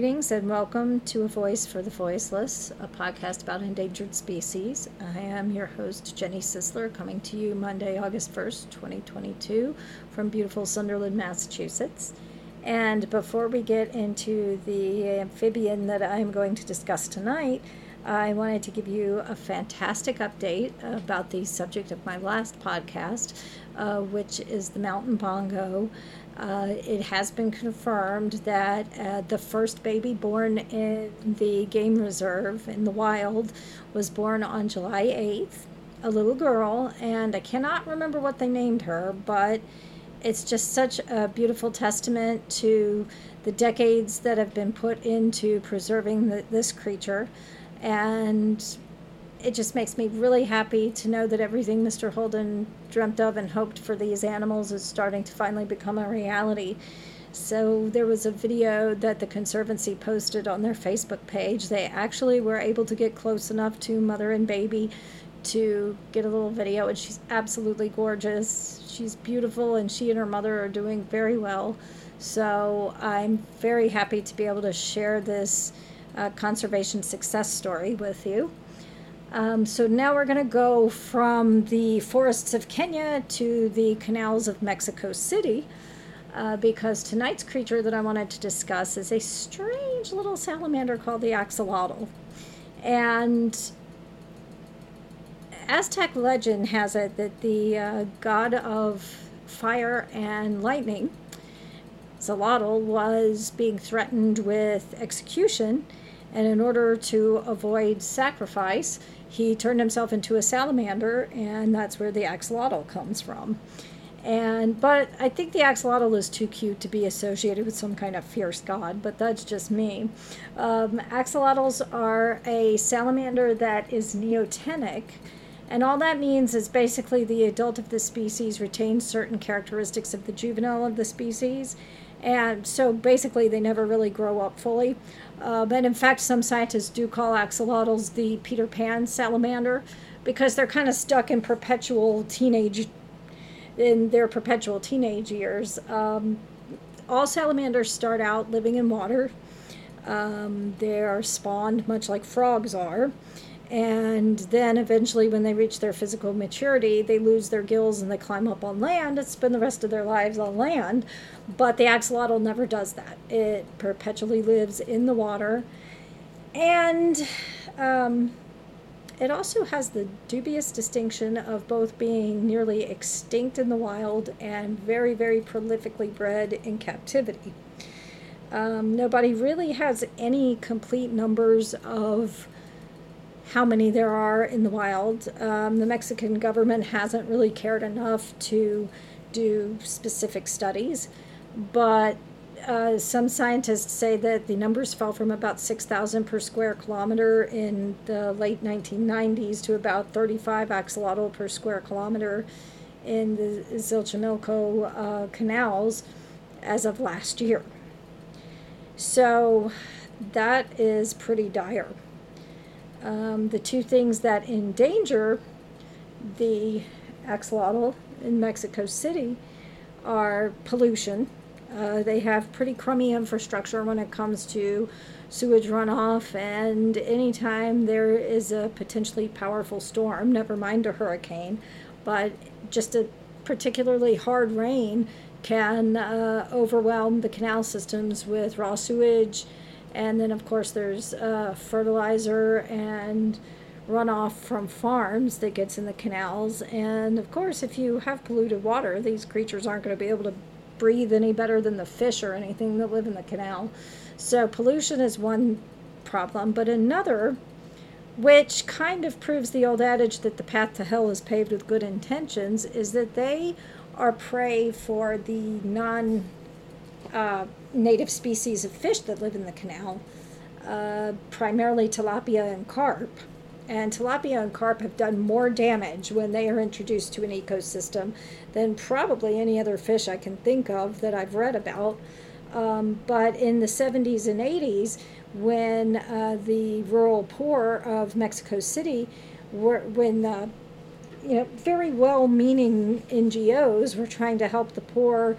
Greetings and welcome to A Voice for the Voiceless, a podcast about endangered species. I am your host, Jenny Sisler, coming to you Monday, August 1st, 2022, from beautiful Sunderland, Massachusetts. And before we get into the amphibian that I'm going to discuss tonight, I wanted to give you a fantastic update about the subject of my last podcast, uh, which is the mountain bongo. Uh, it has been confirmed that uh, the first baby born in the game reserve in the wild was born on July 8th, a little girl, and I cannot remember what they named her, but it's just such a beautiful testament to the decades that have been put into preserving the, this creature. And it just makes me really happy to know that everything Mr. Holden dreamt of and hoped for these animals is starting to finally become a reality. So there was a video that the Conservancy posted on their Facebook page. They actually were able to get close enough to mother and baby to get a little video, and she's absolutely gorgeous. She's beautiful, and she and her mother are doing very well. So I'm very happy to be able to share this uh, conservation success story with you. Um, so now we're going to go from the forests of Kenya to the canals of Mexico City. Uh, because tonight's creature that I wanted to discuss is a strange little salamander called the axolotl. And Aztec legend has it that the uh, god of fire and lightning, Xolotl, was being threatened with execution. And in order to avoid sacrifice, he turned himself into a salamander, and that's where the axolotl comes from. And but I think the axolotl is too cute to be associated with some kind of fierce god, but that's just me. Um, axolotls are a salamander that is neotenic, and all that means is basically the adult of the species retains certain characteristics of the juvenile of the species, and so basically they never really grow up fully. Uh, but in fact, some scientists do call axolotls the Peter Pan salamander because they're kind of stuck in perpetual teenage, in their perpetual teenage years. Um, all salamanders start out living in water. Um, they are spawned much like frogs are. And then eventually, when they reach their physical maturity, they lose their gills and they climb up on land and spend the rest of their lives on land. But the axolotl never does that. It perpetually lives in the water. And um, it also has the dubious distinction of both being nearly extinct in the wild and very, very prolifically bred in captivity. Um, nobody really has any complete numbers of how many there are in the wild. Um, the Mexican government hasn't really cared enough to do specific studies, but uh, some scientists say that the numbers fell from about 6,000 per square kilometer in the late 1990s to about 35 axolotl per square kilometer in the Xochimilco uh, canals as of last year. So that is pretty dire. Um, the two things that endanger the axolotl in Mexico City are pollution. Uh, they have pretty crummy infrastructure when it comes to sewage runoff, and anytime there is a potentially powerful storm, never mind a hurricane, but just a particularly hard rain can uh, overwhelm the canal systems with raw sewage and then, of course, there's uh, fertilizer and runoff from farms that gets in the canals. And of course, if you have polluted water, these creatures aren't going to be able to breathe any better than the fish or anything that live in the canal. So, pollution is one problem, but another, which kind of proves the old adage that the path to hell is paved with good intentions, is that they are prey for the non uh, native species of fish that live in the canal, uh, primarily tilapia and carp. And tilapia and carp have done more damage when they are introduced to an ecosystem than probably any other fish I can think of that I've read about. Um, but in the 70s and 80s, when uh, the rural poor of Mexico City were, when uh, you know, very well meaning NGOs were trying to help the poor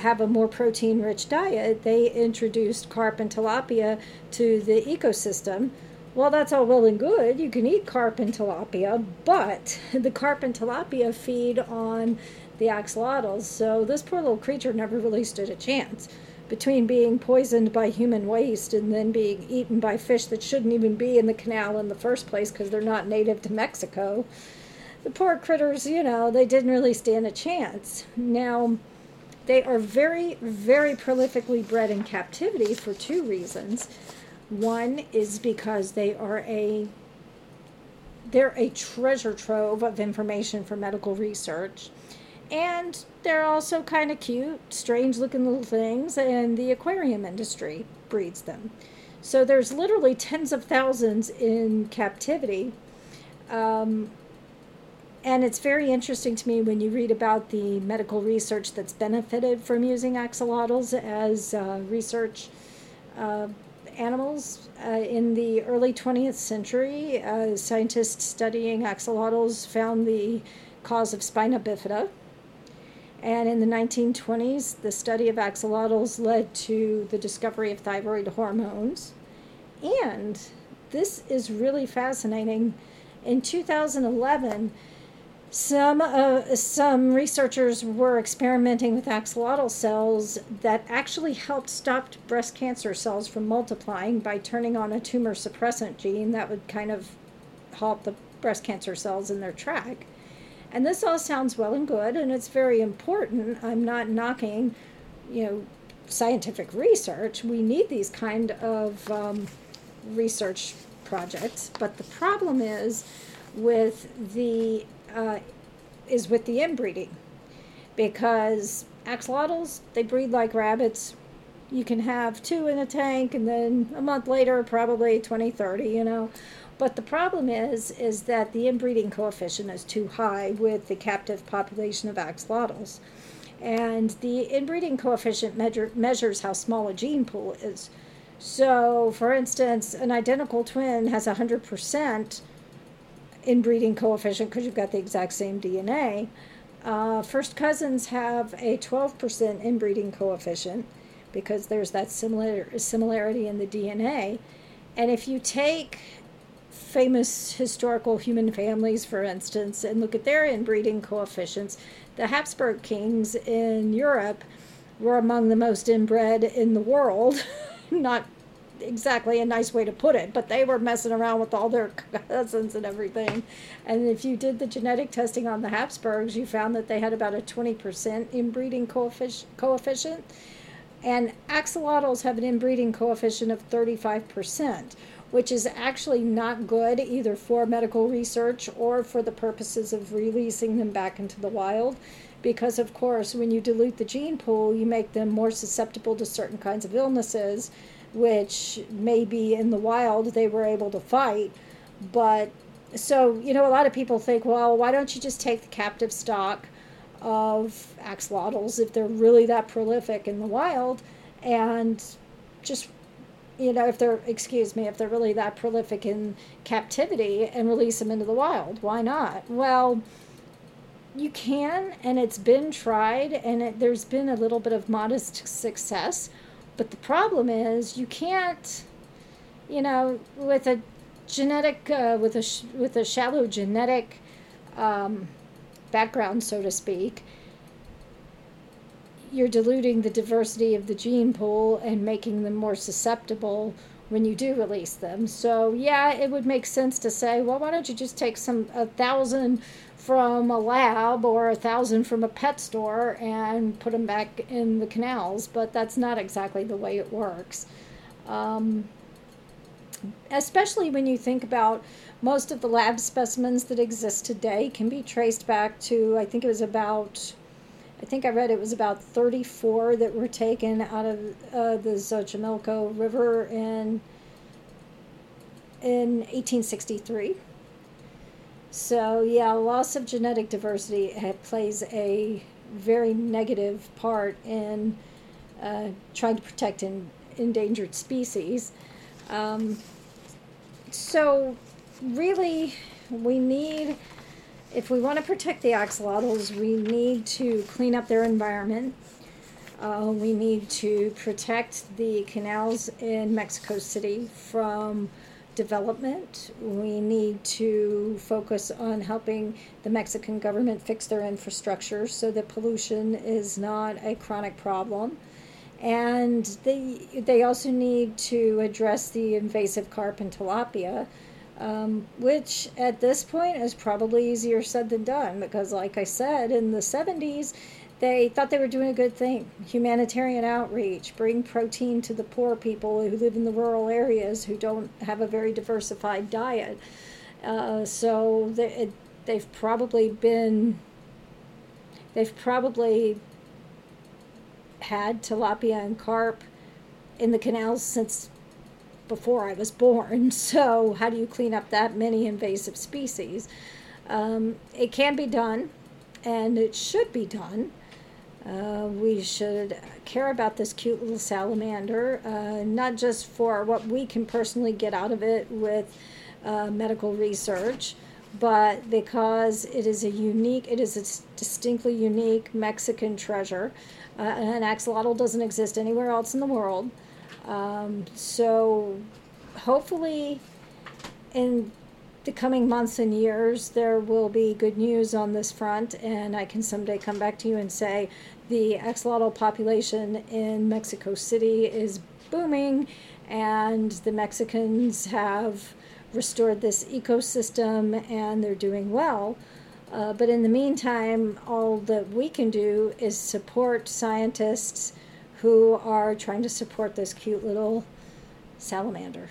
have a more protein rich diet, they introduced carp and tilapia to the ecosystem. Well, that's all well and good. You can eat carp and tilapia, but the carp and tilapia feed on the axolotls. So this poor little creature never really stood a chance between being poisoned by human waste and then being eaten by fish that shouldn't even be in the canal in the first place because they're not native to Mexico. The poor critters, you know, they didn't really stand a chance. Now, they are very, very prolifically bred in captivity for two reasons. One is because they are a they're a treasure trove of information for medical research. And they're also kind of cute, strange looking little things, and the aquarium industry breeds them. So there's literally tens of thousands in captivity. Um, and it's very interesting to me when you read about the medical research that's benefited from using axolotls as uh, research uh, animals. Uh, in the early 20th century, uh, scientists studying axolotls found the cause of spina bifida, and in the 1920s, the study of axolotls led to the discovery of thyroid hormones. And this is really fascinating. In 2011, some uh, some researchers were experimenting with axolotl cells that actually helped stop breast cancer cells from multiplying by turning on a tumor suppressant gene that would kind of halt the breast cancer cells in their track. And this all sounds well and good, and it's very important. I'm not knocking, you know, scientific research. We need these kind of um, research projects, but the problem is with the uh, is with the inbreeding, because axolotls they breed like rabbits. You can have two in a tank, and then a month later, probably 20, 30, you know. But the problem is, is that the inbreeding coefficient is too high with the captive population of axolotls. And the inbreeding coefficient measure, measures how small a gene pool is. So, for instance, an identical twin has a 100% inbreeding coefficient because you've got the exact same DNA. Uh, first cousins have a 12% inbreeding coefficient because there's that similar similarity in the DNA. And if you take famous historical human families, for instance, and look at their inbreeding coefficients, the Habsburg kings in Europe were among the most inbred in the world. Not exactly a nice way to put it, but they were messing around with all their cousins and everything. And if you did the genetic testing on the Habsburgs, you found that they had about a 20% inbreeding coefficient. And axolotls have an inbreeding coefficient of 35%, which is actually not good either for medical research or for the purposes of releasing them back into the wild. Because, of course, when you dilute the gene pool, you make them more susceptible to certain kinds of illnesses, which maybe in the wild they were able to fight. But so, you know, a lot of people think, well, why don't you just take the captive stock of axolotls if they're really that prolific in the wild and just you know, if they're, excuse me, if they're really that prolific in captivity and release them into the wild. Why not? Well, you can, and it's been tried, and it, there's been a little bit of modest success. But the problem is, you can't, you know, with a genetic, uh, with a sh- with a shallow genetic um, background, so to speak, you're diluting the diversity of the gene pool and making them more susceptible when you do release them. So yeah, it would make sense to say, well, why don't you just take some a thousand from a lab or a thousand from a pet store and put them back in the canals? But that's not exactly the way it works. Um, especially when you think about most of the lab specimens that exist today can be traced back to I think it was about I think I read it was about 34 that were taken out of uh, the Xochimilco River in in 1863. So yeah, loss of genetic diversity plays a very negative part in uh, trying to protect in, endangered species. Um, so really, we need if we want to protect the axolotls, we need to clean up their environment. Uh, we need to protect the canals in Mexico City from development. We need to focus on helping the Mexican government fix their infrastructure so that pollution is not a chronic problem. And they, they also need to address the invasive carp and tilapia, um, which at this point is probably easier said than done because, like I said, in the 70s, they thought they were doing a good thing humanitarian outreach, bring protein to the poor people who live in the rural areas who don't have a very diversified diet. Uh, so they, they've probably been, they've probably had tilapia and carp in the canals since before I was born. So, how do you clean up that many invasive species? Um, it can be done, and it should be done. Uh, we should care about this cute little salamander, uh, not just for what we can personally get out of it with uh, medical research, but because it is a unique, it is a distinctly unique Mexican treasure. Uh, and axolotl doesn't exist anywhere else in the world. Um, so hopefully, in the coming months and years, there will be good news on this front, and I can someday come back to you and say the axolotl population in Mexico City is booming, and the Mexicans have restored this ecosystem and they're doing well. Uh, but in the meantime, all that we can do is support scientists who are trying to support this cute little salamander.